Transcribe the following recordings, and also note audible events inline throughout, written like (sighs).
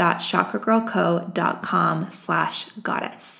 quiz.chakragirlco.com slash goddess.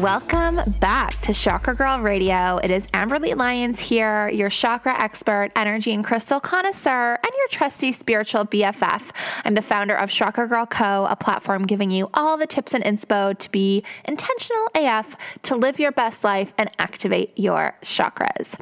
Welcome back to Chakra Girl Radio. It is Amberly Lyons here, your chakra expert, energy and crystal connoisseur, and your trusty spiritual BFF. I'm the founder of Chakra Girl Co., a platform giving you all the tips and inspo to be intentional AF, to live your best life and activate your chakras.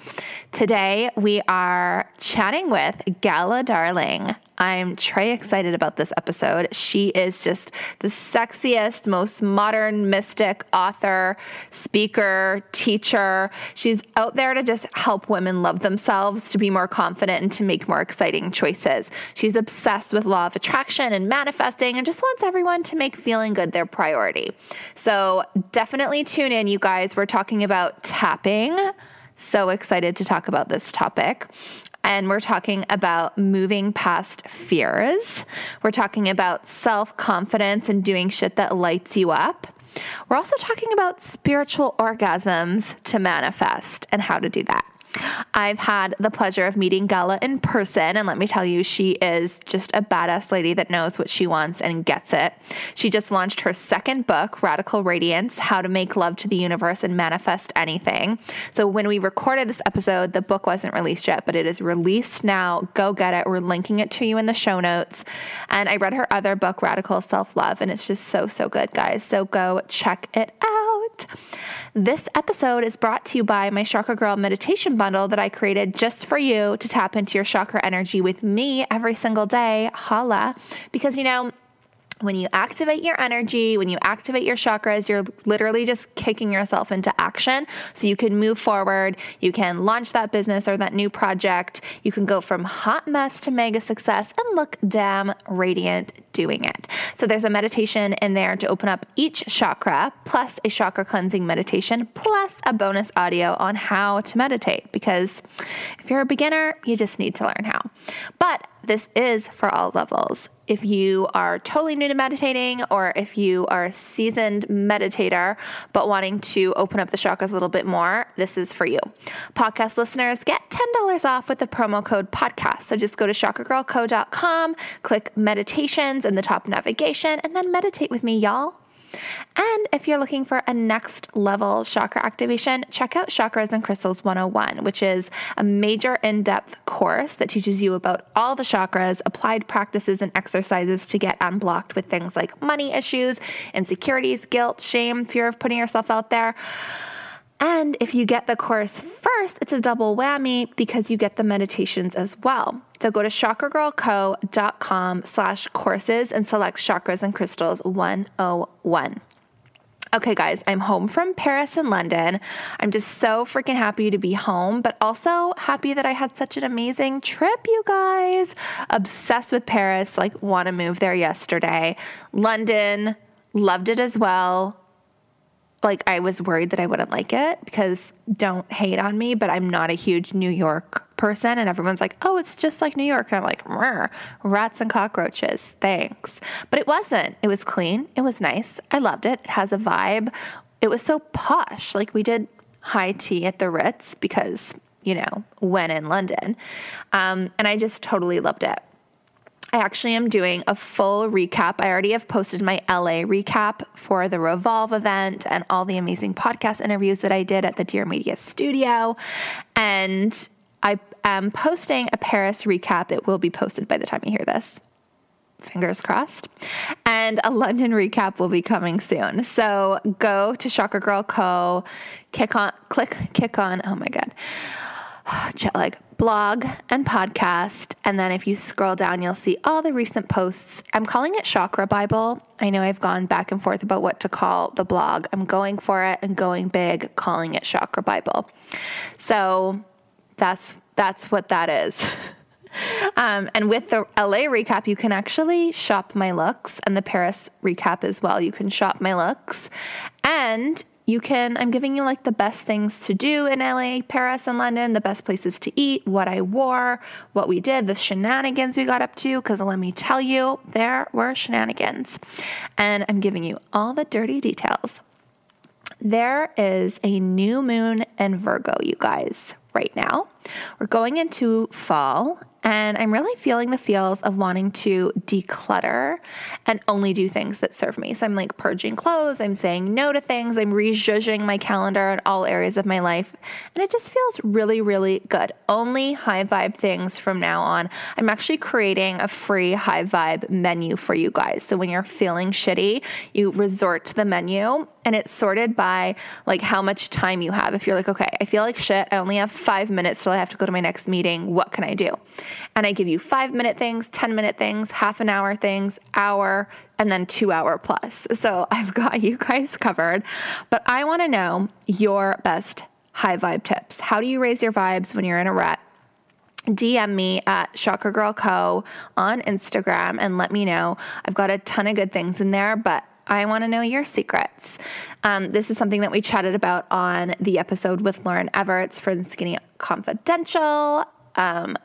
Today, we are chatting with Gala Darling. I'm Trey excited about this episode. She is just the sexiest, most modern mystic author, speaker, teacher. She's out there to just help women love themselves, to be more confident, and to make more exciting choices. She's obsessed with law of attraction and manifesting and just wants everyone to make feeling good their priority. So definitely tune in, you guys. We're talking about tapping. So excited to talk about this topic and we're talking about moving past fears. We're talking about self confidence and doing shit that lights you up. We're also talking about spiritual orgasms to manifest and how to do that. I've had the pleasure of meeting Gala in person, and let me tell you, she is just a badass lady that knows what she wants and gets it. She just launched her second book, Radical Radiance How to Make Love to the Universe and Manifest Anything. So, when we recorded this episode, the book wasn't released yet, but it is released now. Go get it. We're linking it to you in the show notes. And I read her other book, Radical Self Love, and it's just so, so good, guys. So, go check it out. This episode is brought to you by my Chakra Girl meditation bundle that I created just for you to tap into your chakra energy with me every single day. Holla. Because, you know, when you activate your energy, when you activate your chakras, you're literally just kicking yourself into action so you can move forward. You can launch that business or that new project. You can go from hot mess to mega success and look damn radiant doing it. So there's a meditation in there to open up each chakra, plus a chakra cleansing meditation, plus a bonus audio on how to meditate. Because if you're a beginner, you just need to learn how. But this is for all levels. If you are totally new to meditating, or if you are a seasoned meditator but wanting to open up the chakras a little bit more, this is for you. Podcast listeners get $10 off with the promo code podcast. So just go to chakragirlco.com, click meditations in the top navigation, and then meditate with me, y'all. And if you're looking for a next level chakra activation, check out Chakras and Crystals 101, which is a major in depth course that teaches you about all the chakras, applied practices, and exercises to get unblocked with things like money issues, insecurities, guilt, shame, fear of putting yourself out there. And if you get the course first, it's a double whammy because you get the meditations as well. So go to chakragirlco.com slash courses and select Chakras and Crystals 101. Okay, guys, I'm home from Paris and London. I'm just so freaking happy to be home, but also happy that I had such an amazing trip, you guys. Obsessed with Paris, like, want to move there yesterday. London, loved it as well. Like, I was worried that I wouldn't like it because don't hate on me, but I'm not a huge New York person. And everyone's like, oh, it's just like New York. And I'm like, rats and cockroaches. Thanks. But it wasn't. It was clean. It was nice. I loved it. It has a vibe. It was so posh. Like, we did high tea at the Ritz because, you know, when in London. Um, and I just totally loved it. I actually am doing a full recap. I already have posted my LA recap for the Revolve event and all the amazing podcast interviews that I did at the Dear Media studio. And I am posting a Paris recap. It will be posted by the time you hear this. Fingers crossed. And a London recap will be coming soon. So go to Chakra Girl Co. Kick on, click, kick on. Oh my God. Jet lag blog and podcast. And then if you scroll down, you'll see all the recent posts. I'm calling it Chakra Bible. I know I've gone back and forth about what to call the blog. I'm going for it and going big, calling it Chakra Bible. So that's that's what that is. (laughs) Um, and with the LA recap, you can actually shop my looks, and the Paris recap as well. You can shop my looks. And you can, I'm giving you like the best things to do in LA, Paris, and London, the best places to eat, what I wore, what we did, the shenanigans we got up to, because let me tell you, there were shenanigans. And I'm giving you all the dirty details. There is a new moon in Virgo, you guys, right now. We're going into fall and I'm really feeling the feels of wanting to declutter and only do things that serve me. So I'm like purging clothes, I'm saying no to things, I'm rejudging my calendar in all areas of my life. And it just feels really, really good. Only high vibe things from now on. I'm actually creating a free high vibe menu for you guys. So when you're feeling shitty, you resort to the menu and it's sorted by like how much time you have. If you're like, okay, I feel like shit, I only have five minutes till I have to go to my next meeting. What can I do? And I give you five minute things, 10 minute things, half an hour things, hour, and then two hour plus. So (laughs) I've got you guys covered. But I want to know your best high vibe tips. How do you raise your vibes when you're in a rut? DM me at Chakra Girl Co on Instagram and let me know. I've got a ton of good things in there, but I want to know your secrets. Um, this is something that we chatted about on the episode with Lauren Evarts for the Skinny Confidential. Um,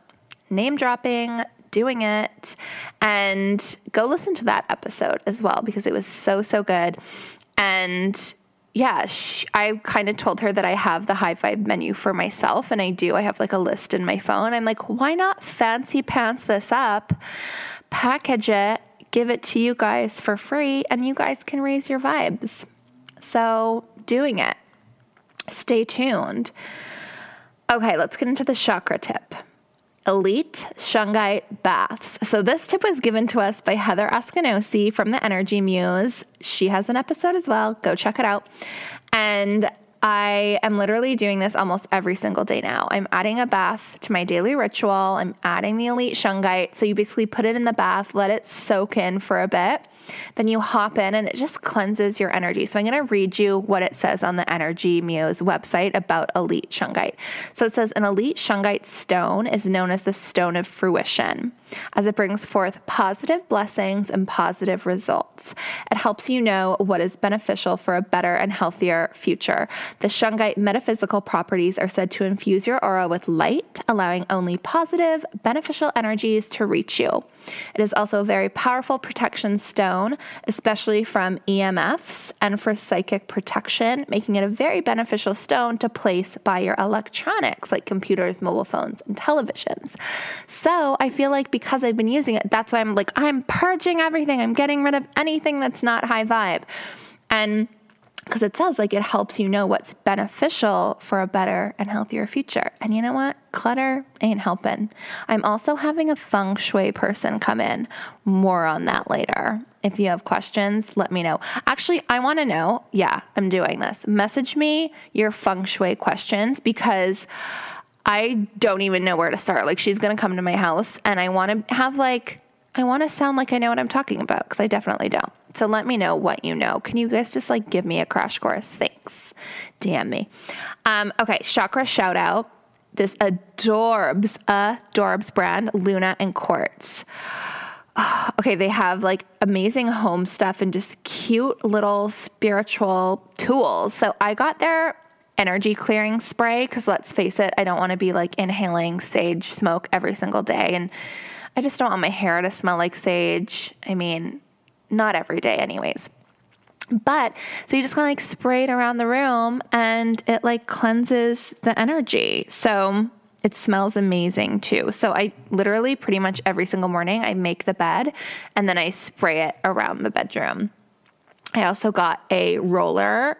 name dropping, doing it. And go listen to that episode as well because it was so, so good. And yeah, I kind of told her that I have the high vibe menu for myself, and I do. I have like a list in my phone. I'm like, why not fancy pants this up, package it, give it to you guys for free, and you guys can raise your vibes. So, doing it. Stay tuned. Okay, let's get into the chakra tip. Elite Shungite Baths. So, this tip was given to us by Heather Askinosie from the Energy Muse. She has an episode as well. Go check it out. And I am literally doing this almost every single day now. I'm adding a bath to my daily ritual. I'm adding the Elite Shungite. So, you basically put it in the bath, let it soak in for a bit. Then you hop in and it just cleanses your energy. So I'm going to read you what it says on the Energy Muse website about Elite Shungite. So it says an Elite Shungite stone is known as the stone of fruition as it brings forth positive blessings and positive results. It helps you know what is beneficial for a better and healthier future. The Shungite metaphysical properties are said to infuse your aura with light, allowing only positive, beneficial energies to reach you. It is also a very powerful protection stone, especially from EMFs and for psychic protection, making it a very beneficial stone to place by your electronics like computers, mobile phones, and televisions. So I feel like because I've been using it, that's why I'm like, I'm purging everything. I'm getting rid of anything that's not high vibe. And because it says like it helps you know what's beneficial for a better and healthier future. And you know what? Clutter ain't helping. I'm also having a feng shui person come in. More on that later. If you have questions, let me know. Actually, I want to know. Yeah, I'm doing this. Message me your feng shui questions because I don't even know where to start. Like she's going to come to my house and I want to have like I want to sound like I know what I'm talking about because I definitely don't. So let me know what you know. Can you guys just like give me a crash course? Thanks. Damn me. Um, okay, chakra shout out. This adorbs, adorbs brand, Luna and Quartz. (sighs) okay, they have like amazing home stuff and just cute little spiritual tools. So I got their energy clearing spray because let's face it, I don't want to be like inhaling sage smoke every single day. And I just don't want my hair to smell like sage. I mean, not every day, anyways. But so you just kind of like spray it around the room and it like cleanses the energy. So it smells amazing too. So I literally pretty much every single morning I make the bed and then I spray it around the bedroom. I also got a roller.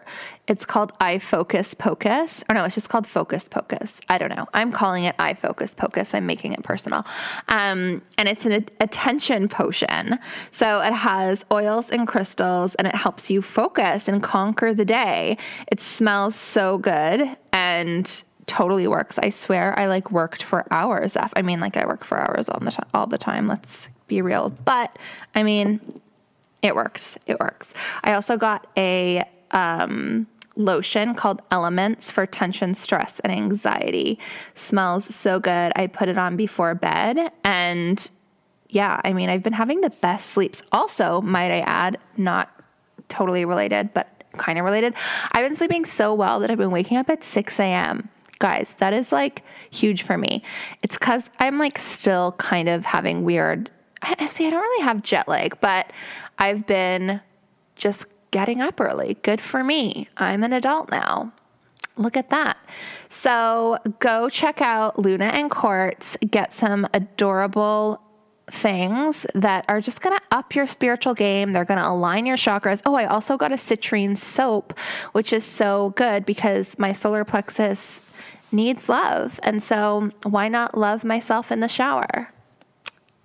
It's called Eye Focus Pocus. Or no, it's just called Focus Pocus. I don't know. I'm calling it Eye Focus Pocus. I'm making it personal. Um, and it's an attention potion. So it has oils and crystals and it helps you focus and conquer the day. It smells so good and totally works. I swear I like worked for hours. I mean, like I work for hours all the time, all the time. Let's be real. But I mean, it works. It works. I also got a um, lotion called Elements for tension, stress, and anxiety. Smells so good. I put it on before bed and yeah, I mean, I've been having the best sleeps. Also, might I add, not totally related, but kind of related. I've been sleeping so well that I've been waking up at 6 a.m. Guys, that is like huge for me. It's because I'm like still kind of having weird I, see, I don't really have jet lag, but I've been just getting up early. Good for me. I'm an adult now. Look at that. So go check out Luna and Quartz, get some adorable things that are just going to up your spiritual game. They're going to align your chakras. Oh, I also got a citrine soap, which is so good because my solar plexus needs love. And so why not love myself in the shower?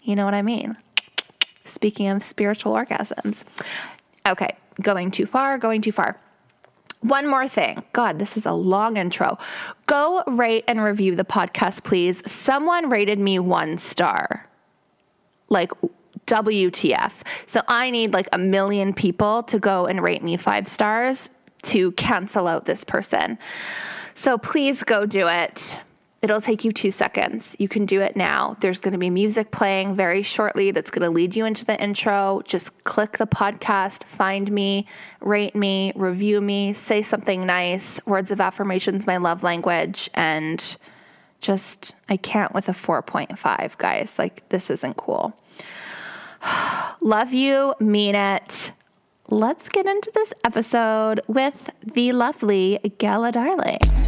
You know what I mean? Speaking of spiritual orgasms. Okay, going too far, going too far. One more thing. God, this is a long intro. Go rate and review the podcast, please. Someone rated me one star. Like, WTF. So I need like a million people to go and rate me five stars to cancel out this person. So please go do it. It'll take you two seconds. You can do it now. There's going to be music playing very shortly that's going to lead you into the intro. Just click the podcast, find me, rate me, review me, say something nice. Words of affirmations, my love language. And just, I can't with a 4.5, guys. Like, this isn't cool. (sighs) love you, mean it. Let's get into this episode with the lovely Gala Darling.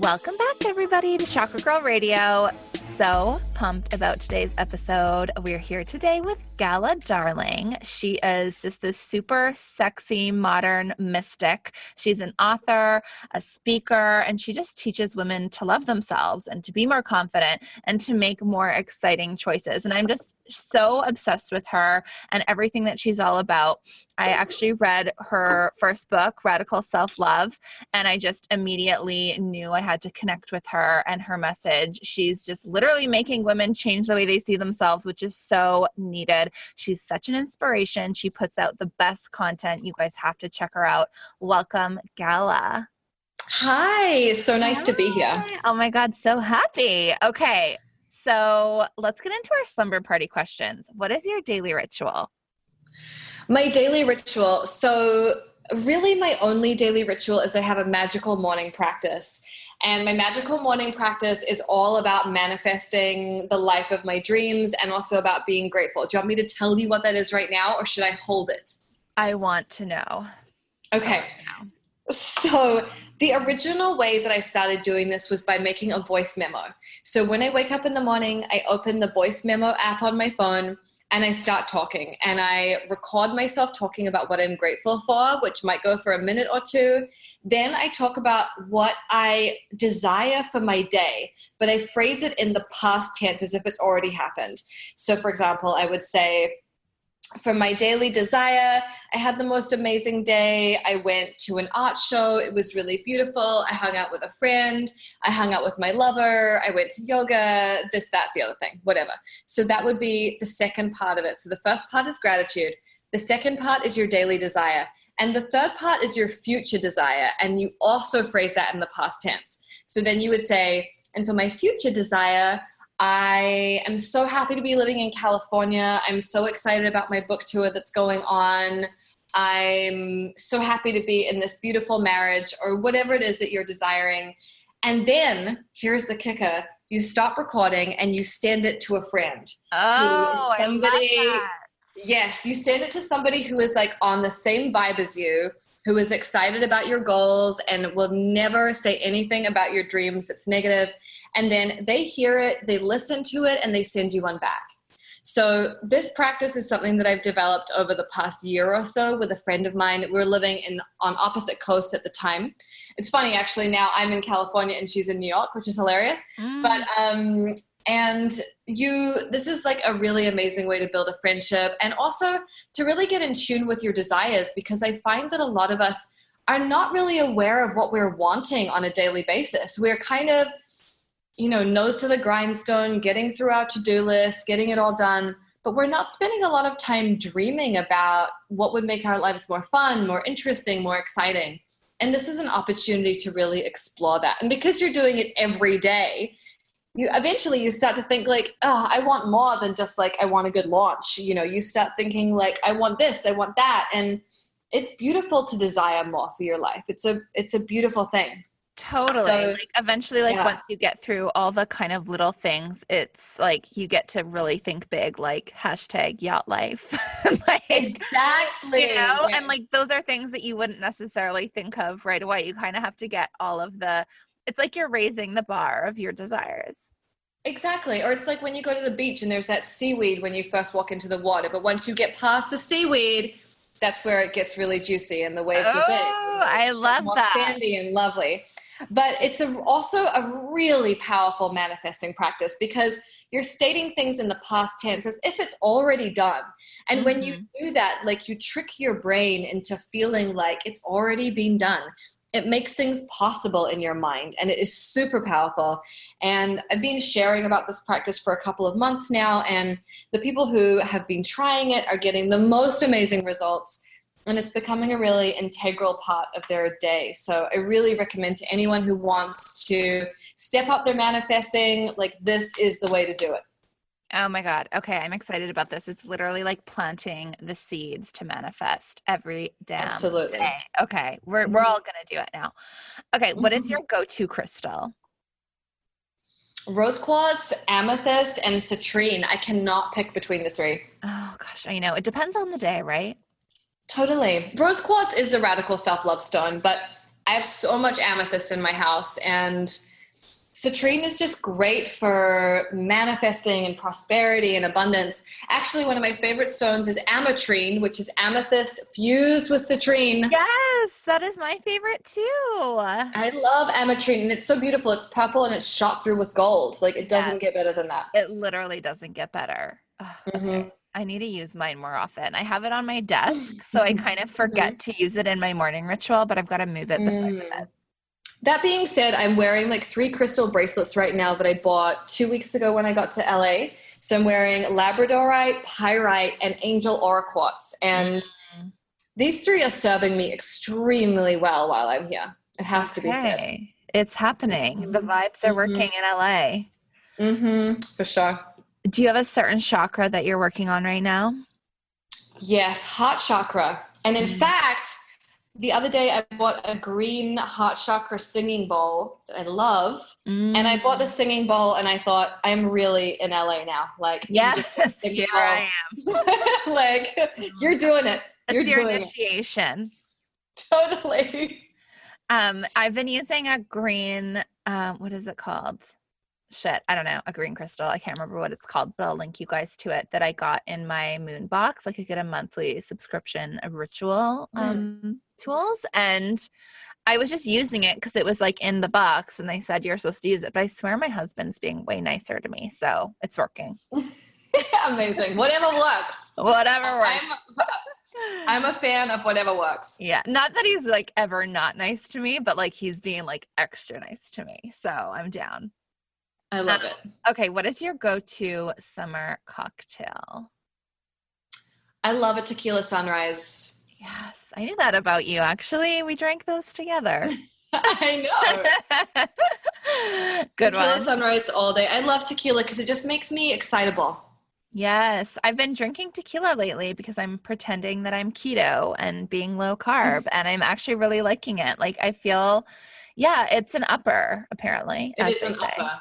Welcome back, everybody, to Chakra Girl Radio. So pumped about today's episode. We're here today with Gala Darling. She is just this super sexy modern mystic. She's an author, a speaker, and she just teaches women to love themselves and to be more confident and to make more exciting choices. And I'm just so obsessed with her and everything that she's all about. I actually read her first book, Radical Self Love, and I just immediately knew I had to connect with her and her message. She's just literally making women change the way they see themselves, which is so needed. She's such an inspiration. She puts out the best content. You guys have to check her out. Welcome, Gala. Hi, so nice Hi. to be here. Oh my God, so happy. Okay, so let's get into our slumber party questions. What is your daily ritual? My daily ritual. So, really, my only daily ritual is I have a magical morning practice. And my magical morning practice is all about manifesting the life of my dreams and also about being grateful. Do you want me to tell you what that is right now or should I hold it? I want to know. Okay. So, the original way that I started doing this was by making a voice memo. So, when I wake up in the morning, I open the voice memo app on my phone and I start talking and I record myself talking about what I'm grateful for, which might go for a minute or two. Then I talk about what I desire for my day, but I phrase it in the past tense as if it's already happened. So, for example, I would say, for my daily desire, I had the most amazing day. I went to an art show. It was really beautiful. I hung out with a friend. I hung out with my lover. I went to yoga, this, that, the other thing, whatever. So that would be the second part of it. So the first part is gratitude. The second part is your daily desire. And the third part is your future desire. And you also phrase that in the past tense. So then you would say, and for my future desire, I am so happy to be living in California. I'm so excited about my book tour that's going on. I'm so happy to be in this beautiful marriage or whatever it is that you're desiring. And then here's the kicker you stop recording and you send it to a friend. Oh, somebody, I love that. Yes, you send it to somebody who is like on the same vibe as you, who is excited about your goals and will never say anything about your dreams that's negative and then they hear it, they listen to it, and they send you one back. So this practice is something that I've developed over the past year or so with a friend of mine. We are living in on opposite coasts at the time. It's funny actually. Now I'm in California and she's in New York, which is hilarious. Mm. But um, and you, this is like a really amazing way to build a friendship and also to really get in tune with your desires because I find that a lot of us are not really aware of what we're wanting on a daily basis. We're kind of you know, nose to the grindstone, getting through our to do list, getting it all done. But we're not spending a lot of time dreaming about what would make our lives more fun, more interesting, more exciting. And this is an opportunity to really explore that. And because you're doing it every day, you eventually you start to think like, oh, I want more than just like I want a good launch. You know, you start thinking like I want this, I want that. And it's beautiful to desire more for your life. It's a it's a beautiful thing. Totally. So, like eventually, like yeah. once you get through all the kind of little things, it's like you get to really think big, like hashtag yacht life. (laughs) like, exactly. You know, yeah. and like those are things that you wouldn't necessarily think of right away. You kind of have to get all of the, it's like you're raising the bar of your desires. Exactly. Or it's like when you go to the beach and there's that seaweed when you first walk into the water. But once you get past the seaweed, that's where it gets really juicy and the waves oh, are big. Oh, I love that. Sandy and lovely but it's a, also a really powerful manifesting practice because you're stating things in the past tense as if it's already done and mm-hmm. when you mm-hmm. do that like you trick your brain into feeling like it's already been done it makes things possible in your mind and it is super powerful and i've been sharing about this practice for a couple of months now and the people who have been trying it are getting the most amazing results and it's becoming a really integral part of their day. So I really recommend to anyone who wants to step up their manifesting, like this is the way to do it. Oh my God. Okay. I'm excited about this. It's literally like planting the seeds to manifest every damn Absolutely. day. Okay. We're, we're mm-hmm. all going to do it now. Okay. What is mm-hmm. your go to crystal? Rose quartz, amethyst, and citrine. I cannot pick between the three. Oh gosh, I know. It depends on the day, right? Totally. Rose quartz is the radical self love stone, but I have so much amethyst in my house, and citrine is just great for manifesting and prosperity and abundance. Actually, one of my favorite stones is ametrine, which is amethyst fused with citrine. Yes, that is my favorite too. I love ametrine, and it's so beautiful. It's purple and it's shot through with gold. Like it doesn't yes. get better than that. It literally doesn't get better. mm-hmm. okay. I need to use mine more often. I have it on my desk, (laughs) so I kind of forget mm-hmm. to use it in my morning ritual, but I've got to move it beside mm. bed. That being said, I'm wearing like three crystal bracelets right now that I bought two weeks ago when I got to LA. So I'm wearing Labradorite, Pyrite, and Angel Aura Quartz. And mm. these three are serving me extremely well while I'm here. It has okay. to be said. It's happening. Mm-hmm. The vibes are working mm-hmm. in LA. Mm-hmm, for sure do you have a certain chakra that you're working on right now? Yes, heart chakra. And in mm. fact, the other day I bought a green heart chakra singing bowl that I love. Mm. And I bought the singing bowl and I thought, I'm really in LA now. Like, yes, (laughs) here bowl. I am. (laughs) like, you're doing it. You're your initiation. It. (laughs) Totally. Um, I've been using a green, uh, what is it called? Shit, I don't know, a green crystal. I can't remember what it's called, but I'll link you guys to it that I got in my moon box. Like I get a monthly subscription of ritual mm. um, mm. tools. And I was just using it because it was like in the box and they said you're supposed to use it. But I swear my husband's being way nicer to me. So it's working. (laughs) Amazing. Whatever works. Whatever works. I'm, (laughs) I'm a fan of whatever works. Yeah. Not that he's like ever not nice to me, but like he's being like extra nice to me. So I'm down. I um, love it. Okay. What is your go to summer cocktail? I love a tequila sunrise. Yes. I knew that about you, actually. We drank those together. (laughs) I know. (laughs) Good tequila one. sunrise all day. I love tequila because it just makes me excitable. Yes, I've been drinking tequila lately because I'm pretending that I'm keto and being low carb, (laughs) and I'm actually really liking it. Like I feel, yeah, it's an upper apparently. It they an say. upper.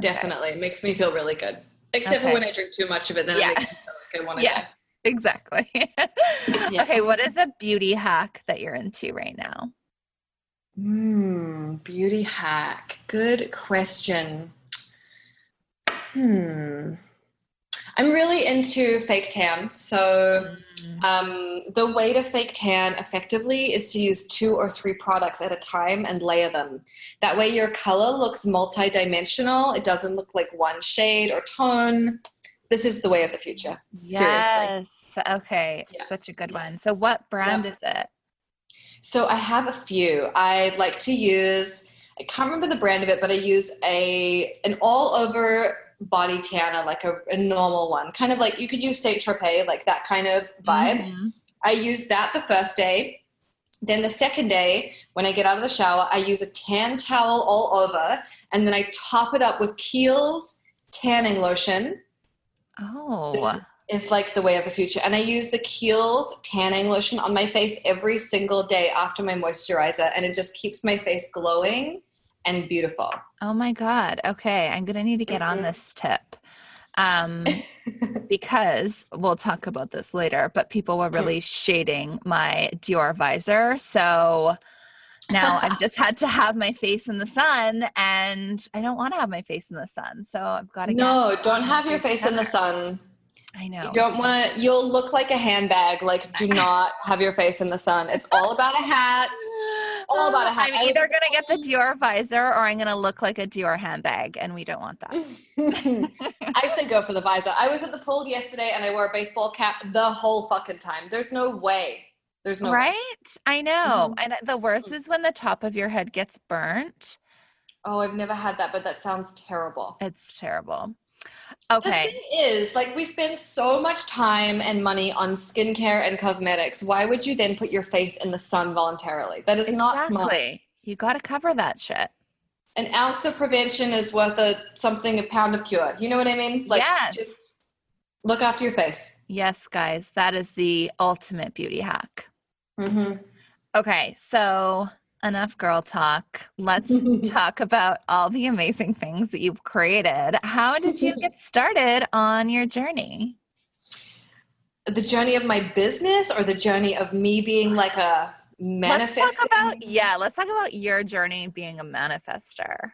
Definitely. It makes me feel really good. Except Okay. for when I drink too much of it, then Yeah. it makes me feel like I want to Yes, exactly. (laughs) Yeah. Okay, what is a beauty hack that you're into right now? Hmm, beauty hack. Good question. Hmm. I'm really into fake tan. So, um, the way to fake tan effectively is to use two or three products at a time and layer them. That way, your color looks multi-dimensional. It doesn't look like one shade or tone. This is the way of the future. Seriously. Yes. Okay. Yeah. Such a good one. So, what brand is it? So I have a few. I like to use. I can't remember the brand of it, but I use a an all over body tanner, like a, a normal one, kind of like you could use Saint Tropez, like that kind of vibe. Mhm. I use that the first day. Then the second day, when I get out of the shower, I use a tan towel all over, and then I top it up with Kiehl's tanning lotion. Oh, Is like the way of the future, and I use the Kiehl's tanning lotion on my face every single day after my moisturizer, and it just keeps my face glowing and beautiful. oh my God. Okay. I'm going to need to get on Mhm. this tip. Um, (laughs) because we'll talk about this later, but people were really shading my Dior visor. So now I've (laughs) just had to have my face in the sun and I don't want to have my face in the sun. So I've got to No, don't have your face in the sun. I know. You don't want to. You'll look like a handbag. Like, do (laughs) not have your face in the sun. It's all about a hat. All about a hat. I'm either going to get the Dior visor or I'm going to look like a Dior handbag, and we don't want that. (laughs) I say go for the visor. I was at the pool yesterday and I wore a baseball cap the whole fucking time. There's no way. There's no way. right? I know. Mhm. And the worst is when the top of your head gets burnt. Oh, I've never had that, but that sounds terrible. It's terrible. The thing is, like, we spend so much time and money on skincare and cosmetics. Why would you then put your face in the sun voluntarily? That is not smart. You got to cover that shit. An ounce of prevention is worth a something a pound of cure. You know what I mean? Like, Yes. just look after your face. Yes, guys, that is the ultimate beauty hack. Mm-hmm. Okay, so enough girl talk. Let's (laughs) talk about all the amazing things that you've created. How did you get started on your journey? The journey of my business or the journey of me being like a manifesting. Let's talk about yeah, let's talk about your journey being a manifester.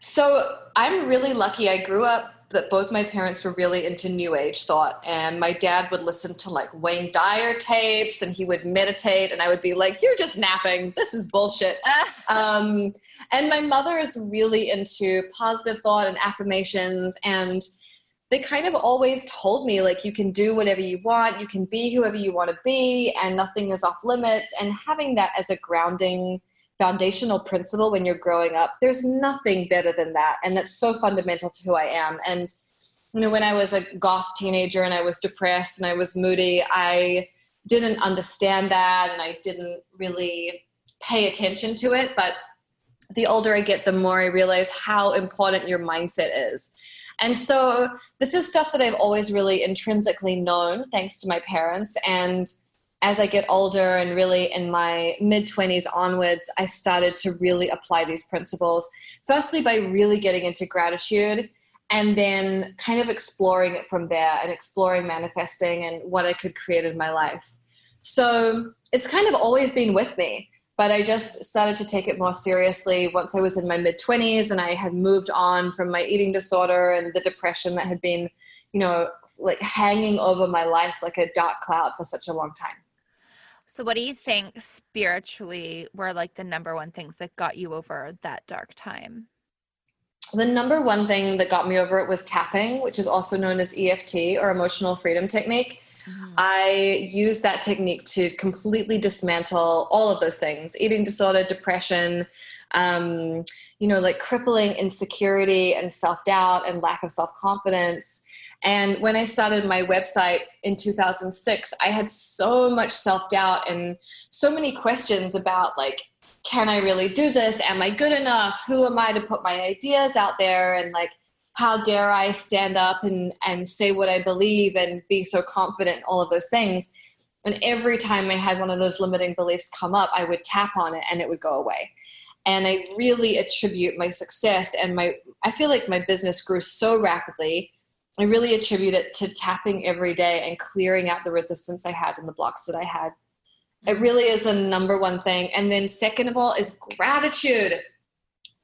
So I'm really lucky. I grew up that both my parents were really into New Age thought, and my dad would listen to like Wayne Dyer tapes, and he would meditate, and I would be like, "You're just napping. This is bullshit." (laughs) um, and my mother is really into positive thought and affirmations, and they kind of always told me like, "You can do whatever you want. You can be whoever you want to be, and nothing is off limits." And having that as a grounding foundational principle when you're growing up there's nothing better than that. And that's so fundamental to who i am. And you know when i was a goth teenager and i was depressed and i was moody i didn't understand that and i didn't really pay attention to it. But the older i get the more i realize how important your mindset is. And so this is stuff that i've always really intrinsically known thanks to my parents. And as I get older and really in my mid 20s onwards, I started to really apply these principles. Firstly, by really getting into gratitude and then kind of exploring it from there and exploring manifesting and what I could create in my life. So it's kind of always been with me, but I just started to take it more seriously once I was in my mid 20s and I had moved on from my eating disorder and the depression that had been, you know, like hanging over my life like a dark cloud for such a long time. So what do you think spiritually were like the number one things that got you over that dark time? the number one thing that got me over it was tapping, which is also known as EFT or emotional freedom technique. Mm-hmm. I used that technique to completely dismantle all of those things eating disorder, depression, um, you know, like crippling insecurity and self doubt and lack of self confidence. And when I started my website in 2006, I had so much self doubt and so many questions about like, can I really do this? Am I good enough? Who am I to put my ideas out there? And like, how dare I stand up and, and say what I believe and be so confident, all of those things. And every time I had one of those limiting beliefs come up, I would tap on it and it would go away. And I really attribute my success and my, I feel like my business grew so rapidly. I really attribute it to tapping every day and clearing out the resistance I had and the blocks that I had. It really is the number one thing. And then, second of all, is gratitude.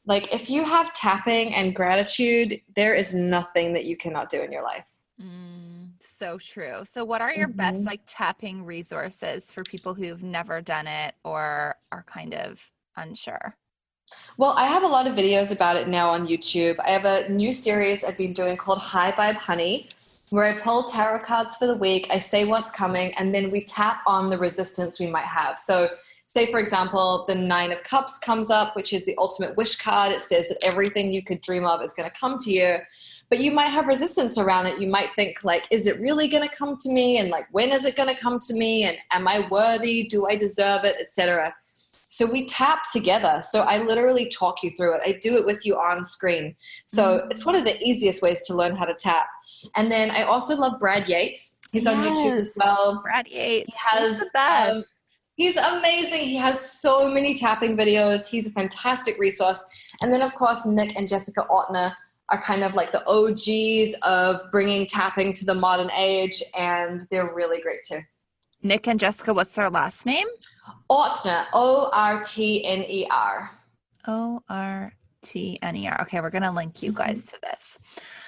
Like, if you have tapping and gratitude, there is nothing that you cannot do in your life. Mm, so true. So, what are your mm-hmm. best like tapping resources for people who've never done it or are kind of unsure? Well, I have a lot of videos about it now on YouTube. I have a new series I've been doing called High Vibe Honey where I pull tarot cards for the week, I say what's coming, and then we tap on the resistance we might have. So, say for example, the Nine of Cups comes up, which is the ultimate wish card. It says that everything you could dream of is going to come to you. But you might have resistance around it. You might think, like, is it really going to come to me? And like, when is it going to come to me? And am I worthy? Do I deserve it? Etc. So we tap together. So I literally talk you through it. I do it with you on screen. So mm-hmm. it's one of the easiest ways to learn how to tap. And then I also love Brad Yates. He's yes. on YouTube as well. Brad Yates. He has he's the best. Um, he's amazing. He has so many tapping videos. He's a fantastic resource. And then of course Nick and Jessica Ortner are kind of like the OGs of bringing tapping to the modern age, and they're really great too. Nick and Jessica, what's their last name? Ortner, O R T N E R. O R T N E R. Okay, we're going to link you guys mm-hmm. to this.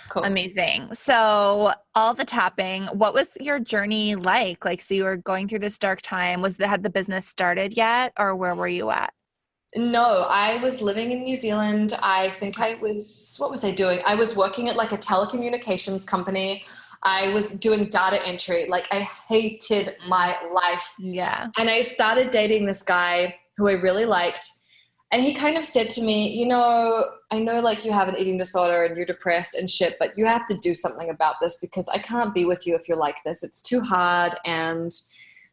Cool. Amazing. So, all the tapping, what was your journey like? Like, so you were going through this dark time. Was the, had the business started yet, or where were you at? No, I was living in New Zealand. I think I was, what was I doing? I was working at like a telecommunications company. I was doing data entry. Like I hated my life. Yeah. And I started dating this guy who I really liked. And he kind of said to me, you know, I know like you have an eating disorder and you're depressed and shit, but you have to do something about this because I can't be with you if you're like this. It's too hard and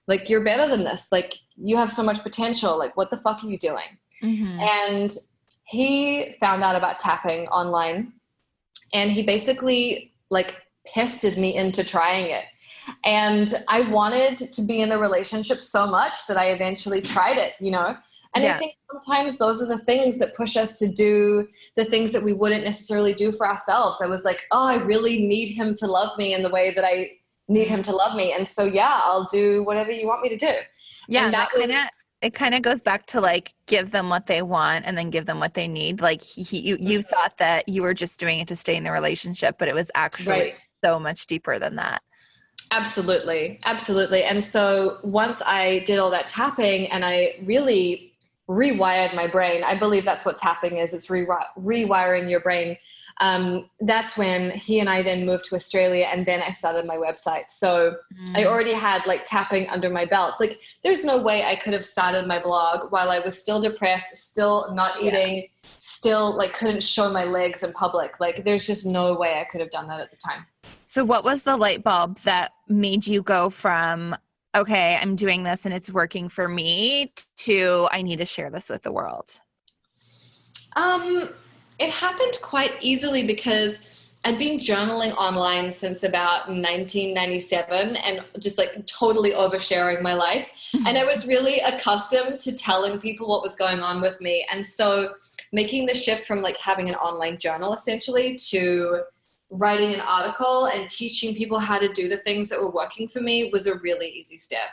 like you're better than this. Like you have so much potential. Like what the fuck are you doing? Mm-hmm. And he found out about tapping online and he basically like pestered me into trying it. And I wanted to be in the relationship so much that I eventually tried it, you know? And yeah. I think sometimes those are the things that push us to do the things that we wouldn't necessarily do for ourselves. I was like, oh, I really need him to love me in the way that I need him to love me. And so, yeah, I'll do whatever you want me to do. Yeah, and that, that kind of it kind of goes back to like give them what they want and then give them what they need. Like he, he you, you mm-hmm. thought that you were just doing it to stay in the relationship, but it was actually right so much deeper than that. Absolutely. Absolutely. And so once I did all that tapping and I really rewired my brain, I believe that's what tapping is it's re- rewiring your brain. Um, that's when he and I then moved to Australia and then I started my website. So mm. I already had like tapping under my belt. Like there's no way I could have started my blog while I was still depressed, still not eating, yeah. still like couldn't show my legs in public. Like there's just no way I could have done that at the time. So, what was the light bulb that made you go from, okay, I'm doing this and it's working for me, to I need to share this with the world? Um, it happened quite easily because I'd been journaling online since about 1997 and just like totally oversharing my life. (laughs) and I was really accustomed to telling people what was going on with me. And so making the shift from like having an online journal essentially to writing an article and teaching people how to do the things that were working for me was a really easy step.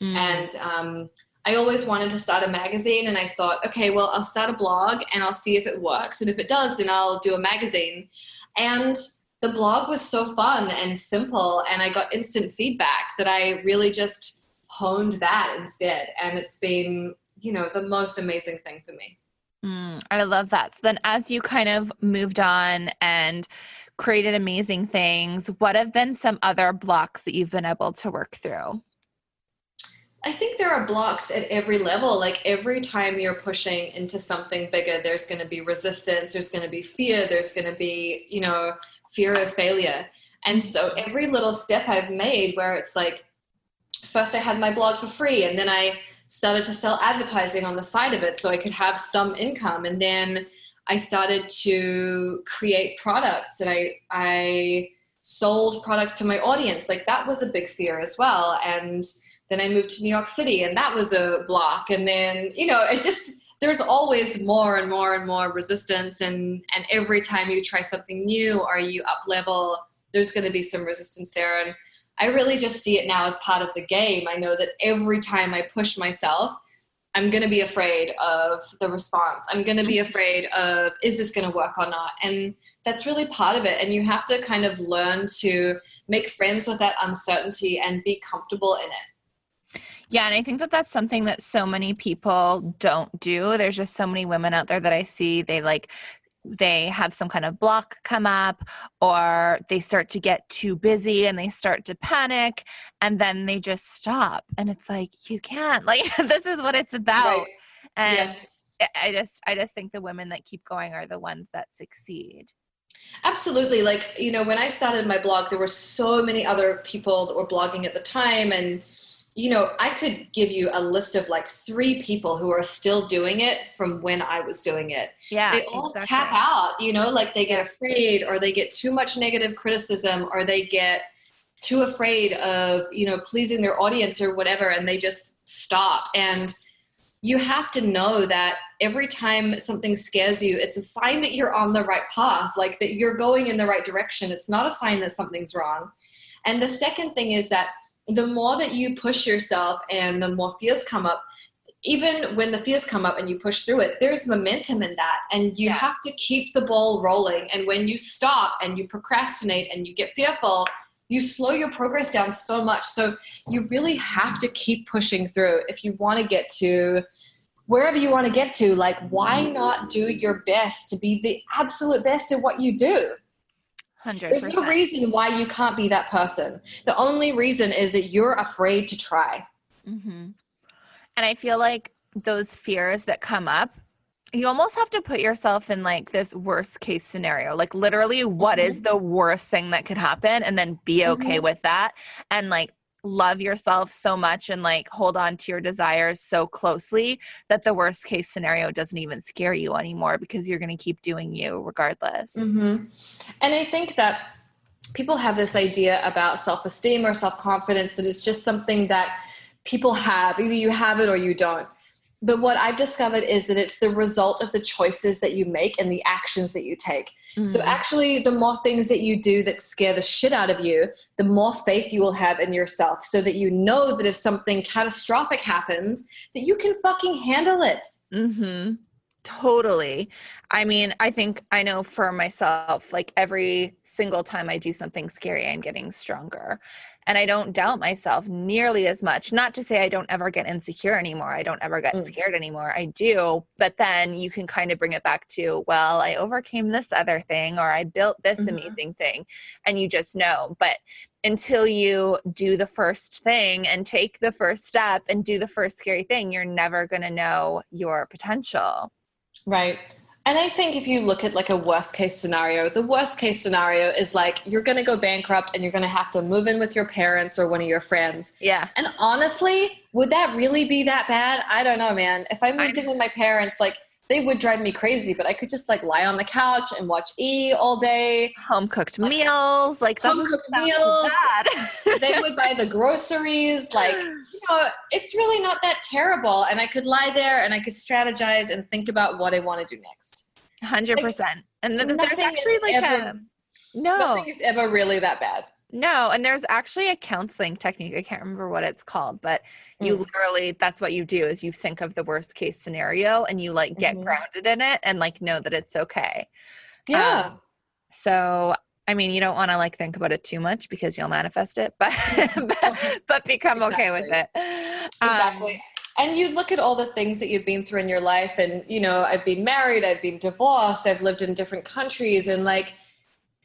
Mm. And um, I always wanted to start a magazine, and I thought, okay, well, I'll start a blog and I'll see if it works. And if it does, then I'll do a magazine. And the blog was so fun and simple, and I got instant feedback that I really just honed that instead. And it's been, you know, the most amazing thing for me. Mm, I love that. So then, as you kind of moved on and created amazing things, what have been some other blocks that you've been able to work through? I think there are blocks at every level. Like every time you're pushing into something bigger, there's going to be resistance, there's going to be fear, there's going to be, you know, fear of failure. And so every little step I've made where it's like, first I had my blog for free and then I started to sell advertising on the side of it so I could have some income. And then I started to create products and I, I sold products to my audience. Like that was a big fear as well. And then I moved to New York City and that was a block. And then, you know, it just, there's always more and more and more resistance. And, and every time you try something new or you up level, there's going to be some resistance there. And I really just see it now as part of the game. I know that every time I push myself, I'm going to be afraid of the response. I'm going to be mm-hmm. afraid of, is this going to work or not? And that's really part of it. And you have to kind of learn to make friends with that uncertainty and be comfortable in it. Yeah, and I think that that's something that so many people don't do. There's just so many women out there that I see, they like they have some kind of block come up or they start to get too busy and they start to panic and then they just stop and it's like you can't (laughs) like this is what it's about right. and yes. i just i just think the women that keep going are the ones that succeed absolutely like you know when i started my blog there were so many other people that were blogging at the time and you know, I could give you a list of like three people who are still doing it from when I was doing it. Yeah. They all exactly. tap out, you know, like they get afraid or they get too much negative criticism or they get too afraid of, you know, pleasing their audience or whatever and they just stop. And you have to know that every time something scares you, it's a sign that you're on the right path, like that you're going in the right direction. It's not a sign that something's wrong. And the second thing is that the more that you push yourself and the more fears come up, even when the fears come up and you push through it, there's momentum in that. And you yeah. have to keep the ball rolling. And when you stop and you procrastinate and you get fearful, you slow your progress down so much. So you really have to keep pushing through if you want to get to wherever you want to get to. Like, why not do your best to be the absolute best at what you do? 100%. There's no reason why you can't be that person. The only reason is that you're afraid to try. Mm-hmm. And I feel like those fears that come up, you almost have to put yourself in like this worst case scenario. Like, literally, what mm-hmm. is the worst thing that could happen? And then be okay mm-hmm. with that. And like, love yourself so much and like hold on to your desires so closely that the worst case scenario doesn't even scare you anymore because you're going to keep doing you regardless. Mm-hmm. And I think that people have this idea about self esteem or self confidence that it's just something that people have. Either you have it or you don't but what I've discovered is that it's the result of the choices that you make and the actions that you take. Mm-hmm. So, actually, the more things that you do that scare the shit out of you, the more faith you will have in yourself so that you know that if something catastrophic happens, that you can fucking handle it. Mm-hmm. Totally. I mean, I think I know for myself, like every single time I do something scary, I'm getting stronger and I don't doubt myself nearly as much. Not to say I don't ever get insecure anymore. I don't ever get mm. scared anymore. I do. But then you can kind of bring it back to, well, I overcame this other thing or I built this mm-hmm. amazing thing. And you just know. But until you do the first thing and take the first step and do the first scary thing, you're never going to know your potential. Right. And I think if you look at like a worst case scenario, the worst case scenario is like you're going to go bankrupt and you're going to have to move in with your parents or one of your friends. Yeah. And honestly, would that really be that bad? I don't know, man. If I moved I- in with my parents, like they would drive me crazy, but I could just like lie on the couch and watch E all day. Home cooked like, meals, like home cooked meals. (laughs) they would buy the groceries. Like, you (gasps) know, it's really not that terrible. And I could lie there and I could strategize and think about what I want to do next. Hundred like, percent. And then there's actually like ever, a no, nothing is ever really that bad. No, and there's actually a counseling technique. I can't remember what it's called, but you mm. literally that's what you do is you think of the worst case scenario and you like get mm-hmm. grounded in it and like know that it's okay. Yeah. Um, so I mean, you don't want to like think about it too much because you'll manifest it, (laughs) but but, (laughs) but become exactly. okay with it. Um, exactly. and you look at all the things that you've been through in your life and you know i've been married i've been divorced i've lived in different countries and like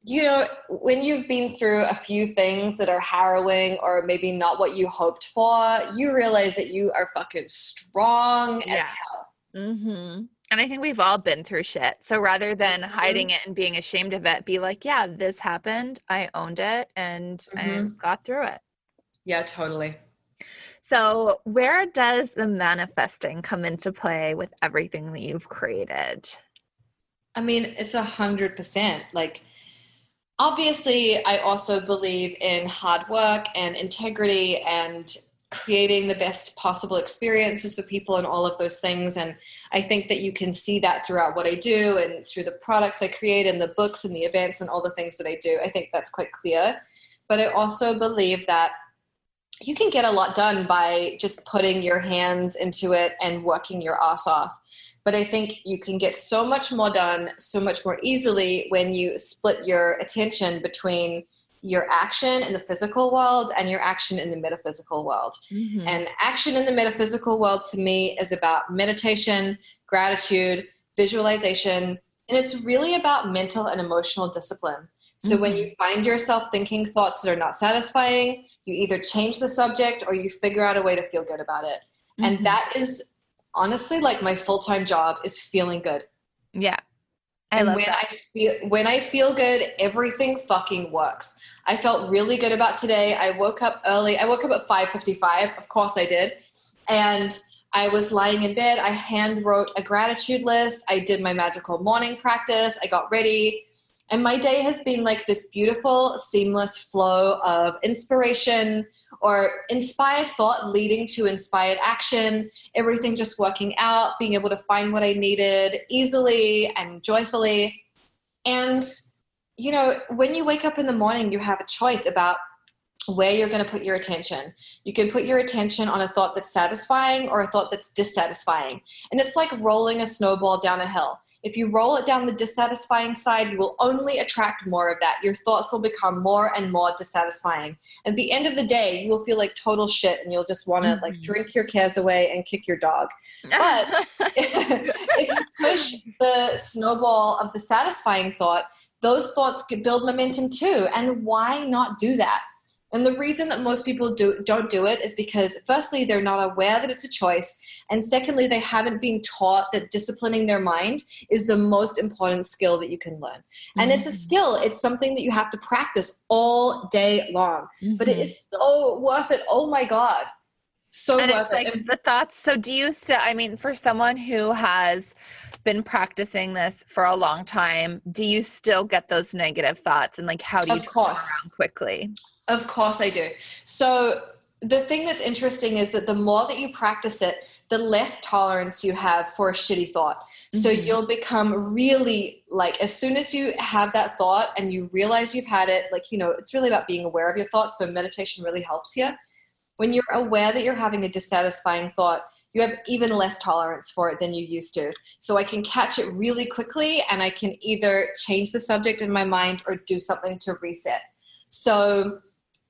you know when you've been through a few things that are harrowing or maybe not what you hoped for you realize that you are fucking strong Yeah. as hell Mm-hmm. And I think we've all been through shit. So rather than Mm-hmm. hiding it and being ashamed of it, be like, yeah, this happened. I owned it and I Mhm. got through it. yeah totally So, where does the manifesting come into play with everything that you've created? I mean, it's a hundred percent. Like, obviously, I also believe in hard work and integrity and creating the best possible experiences for people and all of those things. And I think that you can see that throughout what I do and through the products I create and the books and the events and all the things that I do. I think that's quite clear. But I also believe that you can get a lot done by just putting your hands into it and working your ass off but I think you can get so much more done so much more easily when you split your attention between your action in the physical world and your action in the metaphysical world. Mm-hmm. And action in the metaphysical world to me is about meditation, gratitude, visualization, and it's really about mental and emotional discipline. So when you find yourself thinking thoughts that are not satisfying, you either change the subject or you figure out a way to feel good about it. And that is honestly like my full-time job is feeling good. yeah, I and love when that. I feel when I feel good, everything fucking works. I felt really good about today. I woke up early. I woke up at 5:55. Of course I did. And I was lying in bed. I hand wrote a gratitude list. I did my magical morning practice. I got ready. And my day has been like this beautiful, seamless flow of inspiration or inspired thought leading to inspired action, everything just working out, being able to find what I needed easily and joyfully. And, you know, when you wake up in the morning, you have a choice about where you're going to put your attention. You can put your attention on a thought that's satisfying or a thought that's dissatisfying. And it's like rolling a snowball down a hill. If you roll it down the dissatisfying side, you will only attract more of that. Your thoughts will become more and more dissatisfying. At the end of the day, you will feel like total shit and you'll just want to like Mhm. drink your cares away and kick your dog. But (laughs) (laughs) if you push the snowball of the satisfying thought, those thoughts build momentum too. And why not do that? And the reason that most people do, don't do it is because, firstly, they're not aware that it's a choice. And secondly, they haven't been taught that disciplining their mind is the most important skill that you can learn. And it's a mm-hmm. skill, it's something that you have to practice all day long. But it mm-hmm. is so worth it. Oh my God. So and worth it's like it. the thoughts. So, do you still, I mean, for someone who has been practicing this for a long time, do you still get those negative thoughts? And like, how do you Of turn course. around quickly? Of course I do. So the thing that's interesting is that the more that you practice it, the less tolerance you have for a shitty thought. So Mhm. you'll become really like as soon as you have that thought and you realize you've had it, like you know, it's really about being aware of your thoughts. So meditation really helps here. When you're aware that you're having a dissatisfying thought, you have even less tolerance for it than you used to. So I can catch it really quickly and I can either change the subject in my mind or do something to reset. So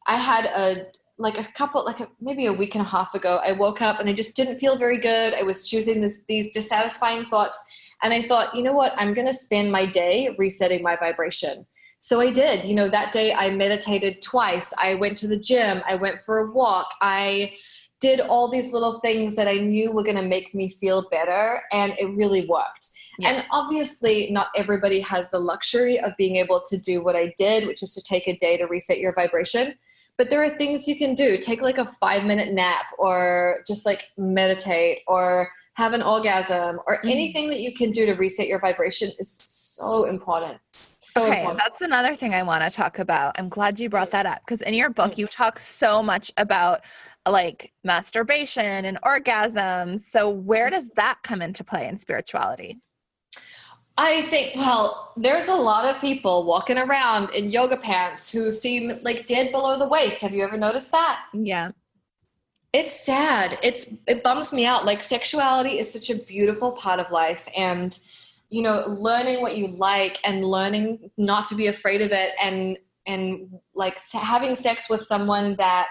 I had a like a couple like a, maybe a week and a half ago I woke up and I just didn't feel very good. I was choosing this, these dissatisfying thoughts and I thought, you know what? I'm going to spend my day resetting my vibration. So I did. You know, that day I meditated twice. I went to the gym. I went for a walk. I did all these little things that I knew were going to make me feel better and it really worked. Yeah. And obviously, not everybody has the luxury of being able to do what I did, which is to take a day to reset your vibration. But there are things you can do. Take like a five minute nap, or just like meditate, or have an orgasm, or Mhm. anything that you can do to reset your vibration is so important. So okay, important. that's another thing I want to talk about. I'm glad you brought that up because in your book, you talk so much about like masturbation and orgasms. So, where does that come into play in spirituality? I think, well, there's a lot of people walking around in yoga pants who seem like dead below the waist. Have you ever noticed that? Yeah. It's sad. It's it bums me out. Like sexuality is such a beautiful part of life and you know, learning what you like and learning not to be afraid of it and and like having sex with someone that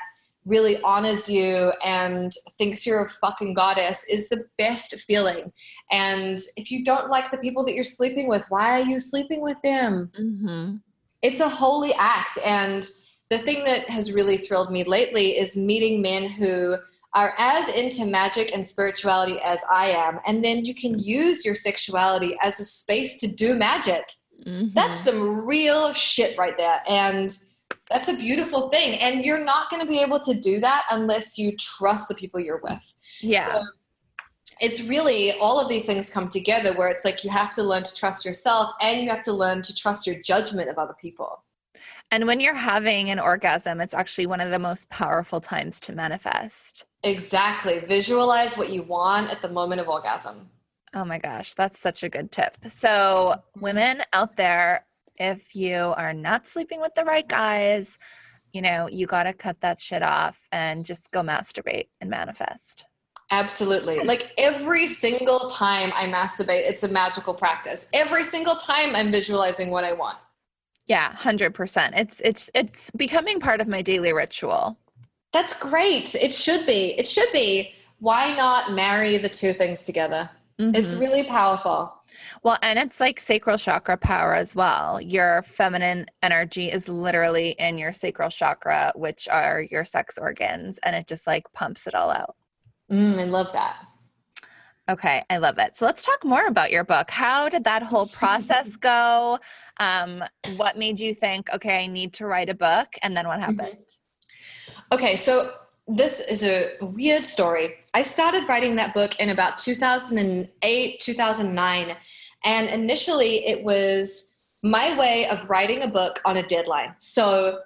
really honors you and thinks you're a fucking goddess is the best feeling. And if you don't like the people that you're sleeping with, why are you sleeping with them? Mm-hmm. It's a holy act. And the thing that has really thrilled me lately is meeting men who are as into magic and spirituality as I am. And then you can use your sexuality as a space to do magic. Mm-hmm. That's some real shit right there. And that's a beautiful thing. And you're not going to be able to do that unless you trust the people you're with. Yeah. So it's really all of these things come together where it's like you have to learn to trust yourself and you have to learn to trust your judgment of other people. and when you're having an orgasm, it's actually one of the most powerful times to manifest. Exactly. Visualize what you want at the moment of orgasm. Oh my gosh, that's such a good tip. So, women out there, if you are not sleeping with the right guys, you know, you got to cut that shit off and just go masturbate and manifest. Absolutely. (laughs) Like every single time I masturbate, it's a magical practice. Every single time I'm visualizing what I want. Yeah, 100%. It's it's it's becoming part of my daily ritual. That's great. It should be. It should be. Why not marry the two things together? It's Mhm. really powerful. Well, and it's like sacral chakra power as well. Your feminine energy is literally in your sacral chakra, which are your sex organs, and it just like pumps it all out. Mm, I love that. Okay, I love it. So let's talk more about your book. How did that whole process (laughs) go? Um, what made you think, okay, I need to write a book? And then what happened? Okay, so this is a weird story. I started writing that book in about 2008, 2009. And initially, it was my way of writing a book on a deadline. So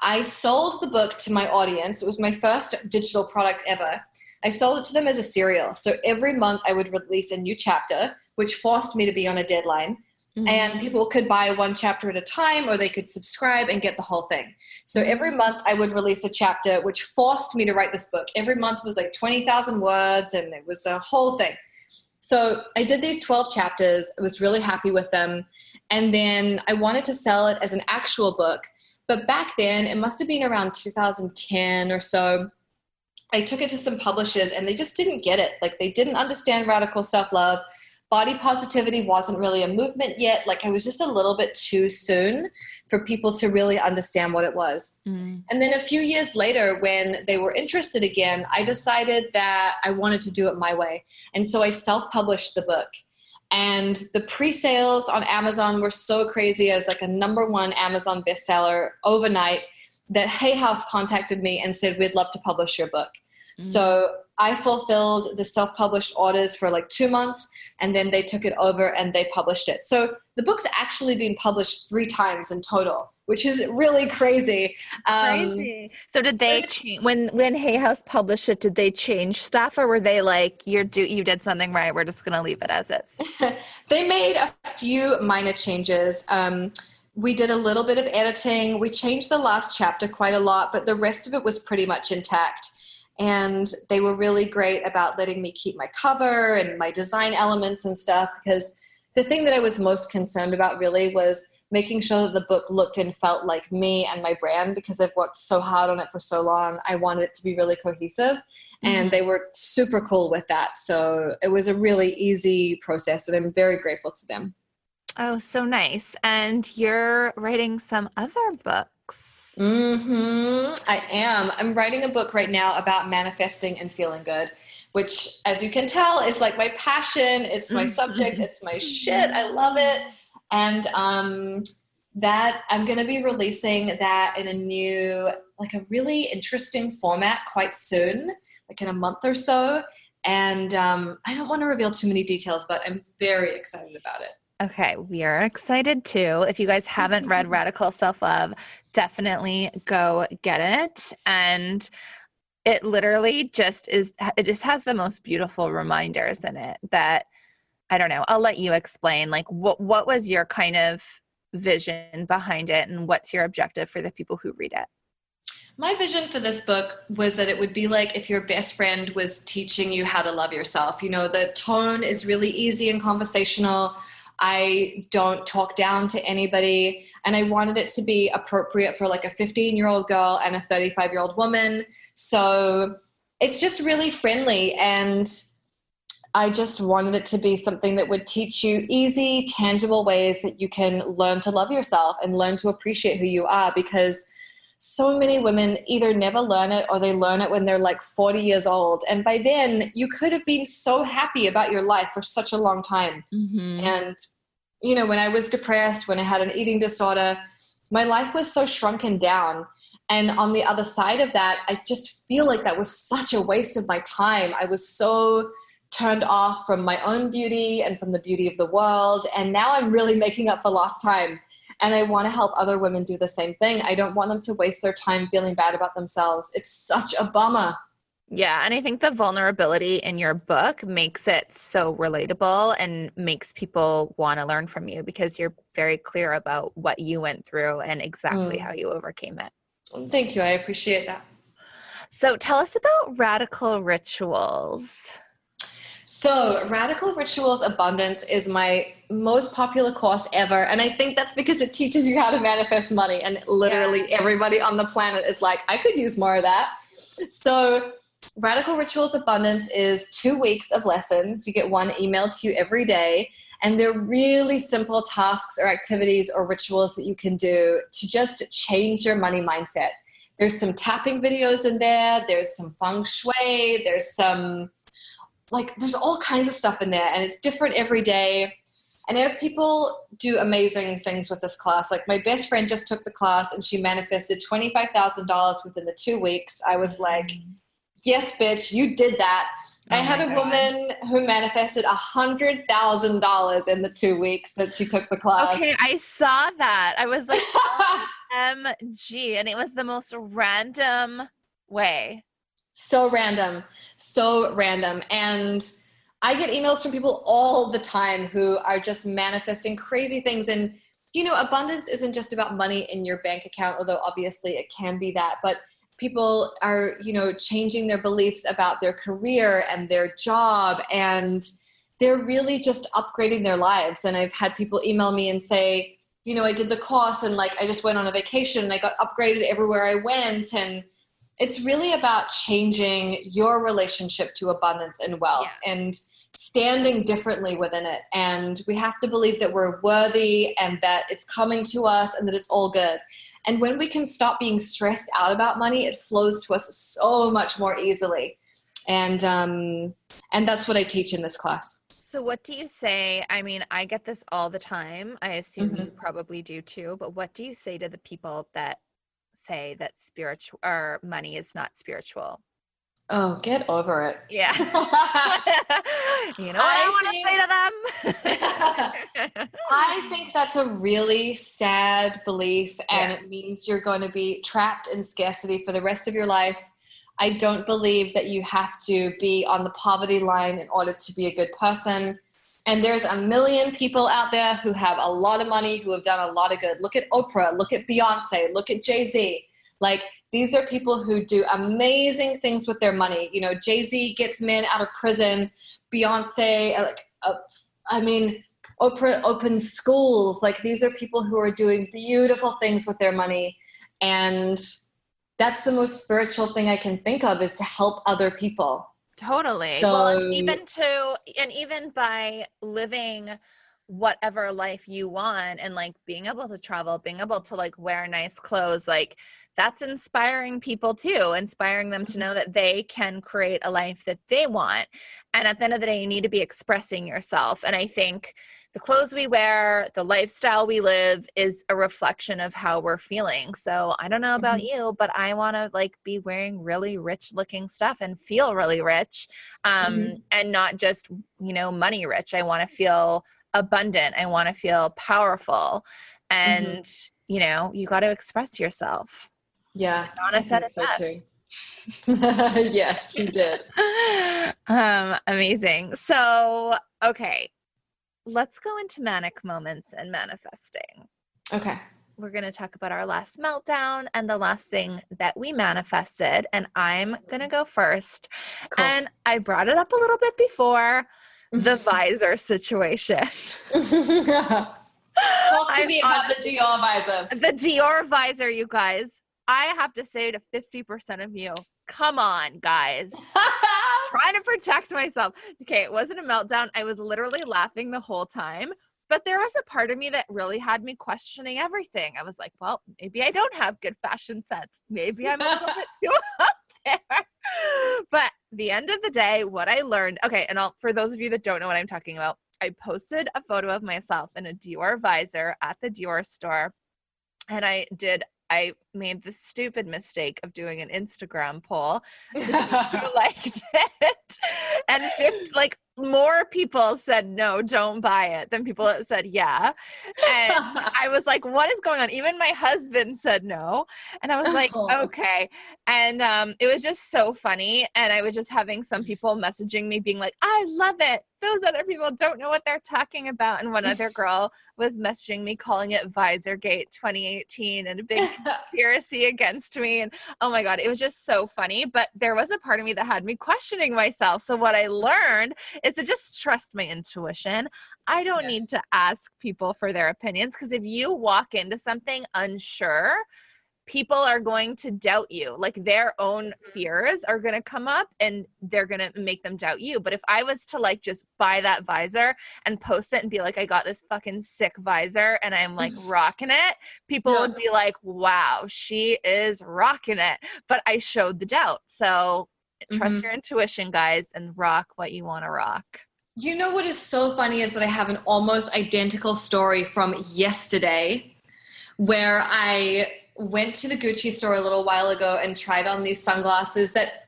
I sold the book to my audience. It was my first digital product ever. I sold it to them as a serial. So every month, I would release a new chapter, which forced me to be on a deadline Mm-hmm. and people could buy one chapter at a time or they could subscribe and get the whole thing. So mm-hmm. every month i would release a chapter which forced me to write this book. Every month was like 20000 words and it was a whole thing. So i did these 12 chapters. I was really happy with them. And then i wanted to sell it as an actual book. But back then it must have been around 2010 or so i took it to some publishers and they just didn't get it. Like they didn't understand radical self-love body positivity wasn't really a movement yet. Like I was just a little bit too soon for people to really understand what it was. Mm. And then a few years later, when they were interested again, I decided that I wanted to do it my way. And so I self published the book. And the pre sales on Amazon were so crazy. I was like a number one Amazon bestseller overnight that Hay House contacted me and said, We'd love to publish your book. So I fulfilled the self published orders for like two months, and then they took it over and they published it. So the book's actually been published three times in total, which is really crazy. Um, Crazy. So did they change when when Hay House published it? Did they change stuff, or were they like, "You're do you did something right. We're just gonna leave it as is"? (laughs) they made a few minor changes. Um, we did a little bit of editing. We changed the last chapter quite a lot, but the rest of it was pretty much intact. And they were really great about letting me keep my cover and my design elements and stuff because the thing that I was most concerned about really was making sure that the book looked and felt like me and my brand because I've worked so hard on it for so long. I wanted it to be really cohesive. And mm-hmm. they were super cool with that. So it was a really easy process, and I'm very grateful to them. Oh, so nice. And you're writing some other books. Hmm I am. I'm writing a book right now about manifesting and feeling good, which, as you can tell, is like my passion. It's my subject. It's my shit. I love it. And um, that I'm going to be releasing that in a new, like a really interesting format quite soon, like in a month or so. And um, I don't want to reveal too many details, but I'm very excited about it. Okay, we are excited too. If you guys haven't read mm-hmm. Radical Self Love, definitely go get it. And it literally just is, it just has the most beautiful reminders in it that I don't know. I'll let you explain. Like, what, what was your kind of vision behind it and what's your objective for the people who read it? My vision for this book was that it would be like if your best friend was teaching you how to love yourself. You know, the tone is really easy and conversational. I don't talk down to anybody. And I wanted it to be appropriate for like a 15 year old girl and a 35 year old woman. So it's just really friendly. And I just wanted it to be something that would teach you easy, tangible ways that you can learn to love yourself and learn to appreciate who you are because so many women either never learn it or they learn it when they're like 40 years old. And by then, you could have been so happy about your life for such a long time. Mm-hmm. And, you know, when I was depressed, when I had an eating disorder, my life was so shrunken down. And on the other side of that, I just feel like that was such a waste of my time. I was so turned off from my own beauty and from the beauty of the world. And now I'm really making up for lost time and I want to help other women do the same thing. I don't want them to waste their time feeling bad about themselves. It's such a bummer. Yeah, and I think the vulnerability in your book makes it so relatable and makes people want to learn from you because you're very clear about what you went through and exactly mm. how you overcame it. Thank you. I appreciate that. So tell us about radical rituals. So, Radical Rituals Abundance is my most popular course ever. And I think that's because it teaches you how to manifest money. And literally yeah. everybody on the planet is like, I could use more of that. So, Radical Rituals Abundance is two weeks of lessons. You get one emailed to you every day. And they're really simple tasks or activities or rituals that you can do to just change your money mindset. There's some tapping videos in there, there's some feng shui, there's some like there's all kinds of stuff in there and it's different every day and I have people do amazing things with this class. Like my best friend just took the class and she manifested $25,000 within the two weeks. I was like, yes, bitch, you did that. Oh I had a God. woman who manifested $100,000 in the two weeks that she took the class. Okay, I saw that. I was like, (laughs) MG. And it was the most random way. So random, so random. And I get emails from people all the time who are just manifesting crazy things. And, you know, abundance isn't just about money in your bank account, although obviously it can be that. But people are, you know, changing their beliefs about their career and their job. And they're really just upgrading their lives. And I've had people email me and say, you know, I did the course and like I just went on a vacation and I got upgraded everywhere I went. And, it's really about changing your relationship to abundance and wealth yeah. and standing differently within it. And we have to believe that we're worthy and that it's coming to us and that it's all good. And when we can stop being stressed out about money, it flows to us so much more easily. And um, and that's what I teach in this class. So, what do you say? I mean, I get this all the time. I assume mm-hmm. you probably do too. But what do you say to the people that say that spiritual or money is not spiritual. Oh, get over it. Yeah. (laughs) (laughs) you know what I, I want to say to them? (laughs) I think that's a really sad belief, and yeah. it means you're going to be trapped in scarcity for the rest of your life. I don't believe that you have to be on the poverty line in order to be a good person. And there's a million people out there who have a lot of money, who have done a lot of good. Look at Oprah, look at Beyonce, look at Jay Z. Like, these are people who do amazing things with their money. You know, Jay Z gets men out of prison, Beyonce, uh, like, uh, I mean, Oprah opens schools. Like, these are people who are doing beautiful things with their money. And that's the most spiritual thing I can think of is to help other people. Totally. So, well, and even to, and even by living whatever life you want and like being able to travel, being able to like wear nice clothes, like that's inspiring people too, inspiring them to mm-hmm. know that they can create a life that they want. And at the end of the day, you need to be expressing yourself. And I think the clothes we wear, the lifestyle we live is a reflection of how we're feeling. So I don't know about mm-hmm. you, but I want to like be wearing really rich looking stuff and feel really rich um, mm-hmm. and not just, you know, money rich. I want to feel abundant. I want to feel powerful. Mm-hmm. And, mm-hmm. you know, you got to express yourself. Yeah. Donna said it so best. Too. (laughs) yes, she did. (laughs) um, amazing. So, okay, let's go into manic moments and manifesting. Okay. We're going to talk about our last meltdown and the last thing that we manifested. And I'm going to go first. Cool. And I brought it up a little bit before, the (laughs) visor situation. (laughs) Talk to I'm me on- about the Dior visor. the Dior visor, you guys. I have to say to 50% of you, come on, guys. (laughs) Trying to protect myself. Okay, it wasn't a meltdown. I was literally laughing the whole time. But there was a part of me that really had me questioning everything. I was like, well, maybe I don't have good fashion sense. Maybe I'm a little (laughs) bit too (laughs) up there. But the end of the day, what I learned, okay, and I'll, for those of you that don't know what I'm talking about, I posted a photo of myself in a Dior visor at the Dior store. And I did, I made the stupid mistake of doing an Instagram poll (laughs) to see who liked (laughs) it. And like more people said no, don't buy it than people that said yeah. And (laughs) I was like, what is going on? Even my husband said no. And I was like, Oh. okay. And um, it was just so funny. And I was just having some people messaging me being like, I love it. Those other people don't know what they're talking about. And one other girl was messaging me calling it Visorgate 2018 and a big (laughs) conspiracy against me. And oh my God, it was just so funny. But there was a part of me that had me questioning myself. So what I learned is to just trust my intuition. I don't Yes. need to ask people for their opinions because if you walk into something unsure, people are going to doubt you. Like their own fears are going to come up and they're going to make them doubt you. But if I was to like just buy that visor and post it and be like, I got this fucking sick visor and I'm like (laughs) rocking it, people would be like, wow, she is rocking it. But I showed the doubt. So trust Mhm. your intuition, guys, and rock what you want to rock. You know what is so funny is that I have an almost identical story from yesterday where I went to the Gucci store a little while ago and tried on these sunglasses that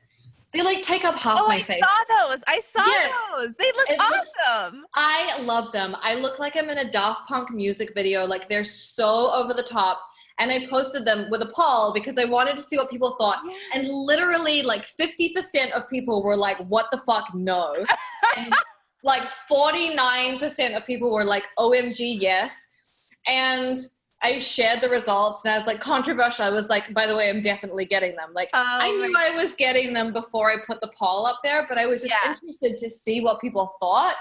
they like take up half Oh, my I face. I saw those. I saw Yes. those. They look It looks- awesome. I love them. I look like I'm in a Daft Punk music video. Like they're so over the top. And I posted them with a poll because I wanted to see what people thought. And literally, like 50% of people were like, what the fuck, no. (laughs) and like 49% of people were like, OMG, yes. And I shared the results and I was like, controversial. I was like, by the way, I'm definitely getting them. Like, Oh I knew I was getting them before I put the poll up there, but I was just Yeah. interested to see what people thought.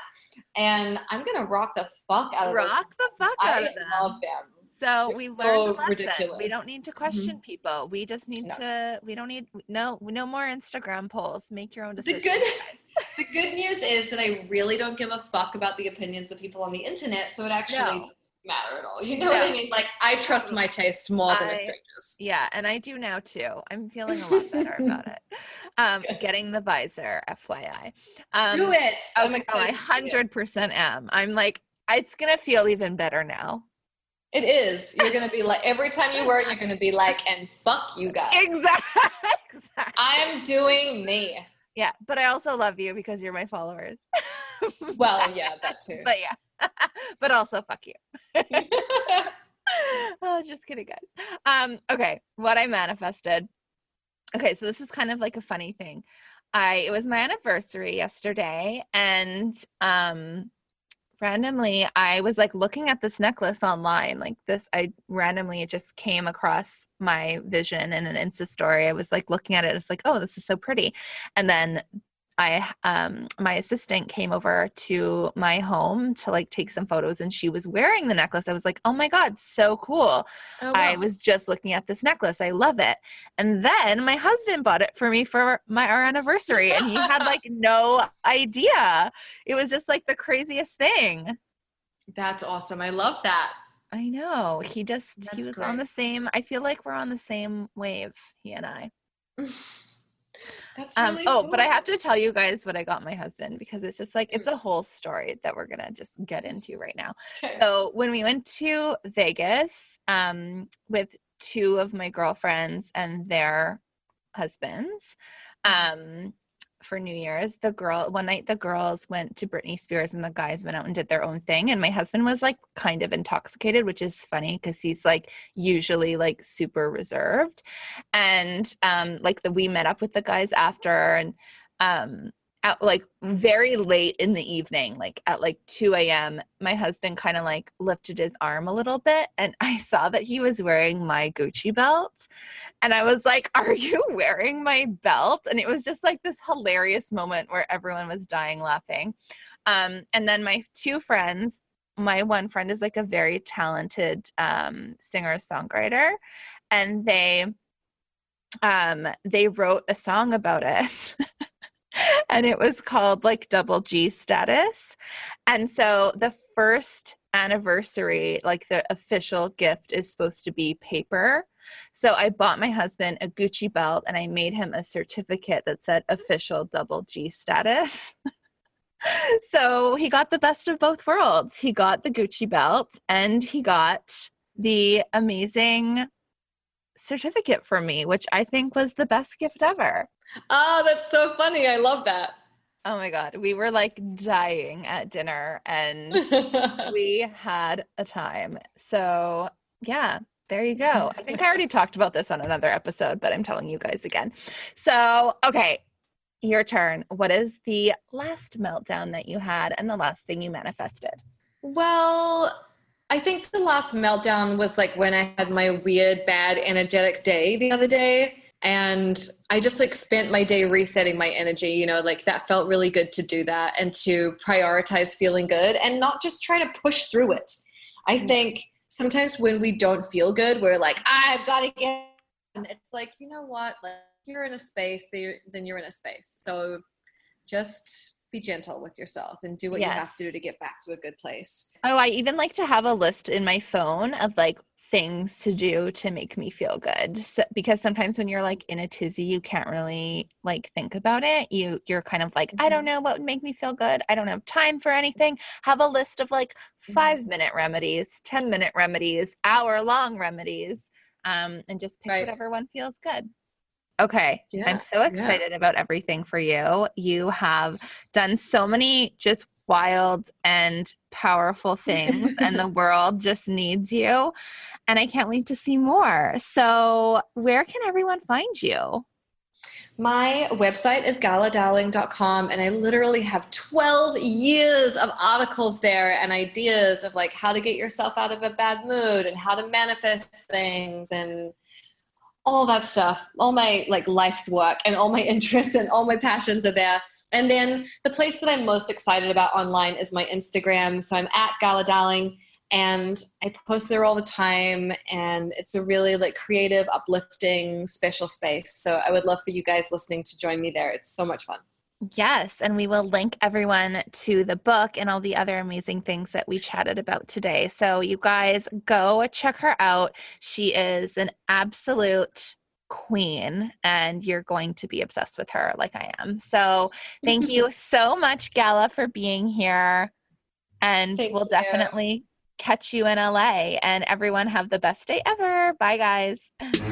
And I'm going to rock the fuck out of those. rock the fuck out of them. love them. So They're we learned so lesson. We don't need to mm-hmm. question people. We just need No. to. We don't need no no more Instagram polls. Make your own The decisions. good, (laughs) the good news is that I really don't give a fuck about the opinions of people on the internet, so it actually No. Matter at all. You know what I mean? Like I trust my taste more than a stranger's. Yeah, and I do now too. I'm feeling a lot better about it. (laughs) Um, getting the visor, FYI. Um, Do it. Oh, I'm oh, excited. I to do it. hundred percent am. I'm like, it's gonna feel even better now. It is. You're gonna be like every time you wear it, you're gonna be like, and fuck you (laughs) guys. (laughs) Exactly. exactly. I'm doing me. yeah, but I also love you because you're my followers. Well, yeah, that too. but yeah, (laughs) but also fuck you. (laughs) oh, just kidding, guys. Um, okay, what I manifested. Okay, so this is kind of like a funny thing. I it was my anniversary yesterday, and um, randomly I was like looking at this necklace online. Like this, I randomly it just came across my vision in an Insta story. I was like looking at it. It's like, oh, this is so pretty, and then I um my assistant came over to my home to like take some photos and she was wearing the necklace. I was like, "Oh my god, so cool." Oh, I was just looking at this necklace. I love it. And then my husband bought it for me for my our anniversary and he had like (laughs) no idea. It was just like the craziest thing. That's awesome. I love that. I know. He just he That's was on the same I feel like we're on the same wave, he and I. (laughs) That's Um, really oh, but I have to tell you guys what I got my husband because it's just like it's a whole story that we're gonna just get into right now. Okay. So when we went to Vegas um, with two of my girlfriends and their husbands um, for New Year's, the girl one night the girls went to Britney Spears and the guys went out and did their own thing. And my husband was like kind of intoxicated, which is funny because he's like usually like super reserved. And um, like the we met up with the guys after and um at like very late in the evening, like at like 2 a.m., my husband kind of like lifted his arm a little bit and (laughs) I saw that he was wearing my Gucci belt. And I was like, Are you (laughs) wearing my belt? And it was just like this hilarious moment where everyone was dying laughing. Um, and then my two friends, my one friend is like a very talented um, singer songwriter, and they um, they wrote a song about it. (laughs) and it was called like double G status. And so the first anniversary, like the official gift, is supposed to be paper. So I bought my husband a Gucci belt and I made him a certificate that said official double G status. (laughs) so he got the best of both worlds. He got the Gucci belt and he got the amazing certificate for me, which I think was the best gift ever. Oh, that's so funny. I love that. Oh my God. We were like dying at dinner and (laughs) we had a time. So, yeah, there you go. I think I already talked about this on another episode, but I'm telling you guys again. So, okay, your turn. What is the last meltdown that you had and the last thing you manifested? Well, I think the last meltdown was like when I had my weird, bad, energetic day the other day and i just like spent my day resetting my energy you know like that felt really good to do that and to prioritize feeling good and not just try to push through it i mm-hmm. think sometimes when we don't feel good we're like i've got to get and it's like you know what like you're in a space then you're in a space so just be gentle with yourself and do what yes. you have to do to get back to a good place. Oh, I even like to have a list in my phone of like things to do to make me feel good so, because sometimes when you're like in a tizzy you can't really like think about it you you're kind of like mm-hmm. i don't mm-hmm. know what would make me feel good i don't have time for anything have a list of like 5 mm-hmm. minute remedies 10 minute remedies hour long remedies um, and just pick right. whatever one feels good Okay. Yeah, I'm so excited yeah. about everything for you. You have done so many just wild and powerful things, and the (laughs) world just needs you. And I can't wait to see more. So, where can everyone find you? My website is galadarling.com, and I literally have 12 years of articles there and ideas of like how to get yourself out of a bad mood and how to manifest things and all that stuff. All my like life's work and all my (laughs) interests and all my passions are there. And then the place that I'm most excited about online is my Instagram. So I'm at Gala Darling and I post there all the time and it's a really like creative, uplifting, special space. So I would love for you guys listening to join me there. It's so much fun. Yes, and we will link everyone to the book and all the other amazing things that we chatted about today. So you guys go check her out. She is an absolute queen and you're going to be obsessed with her like I am. So thank (laughs) you so much, Gala, for being here. And thank we'll you. definitely catch you in LA. And everyone have the best day ever. Bye, guys. (laughs)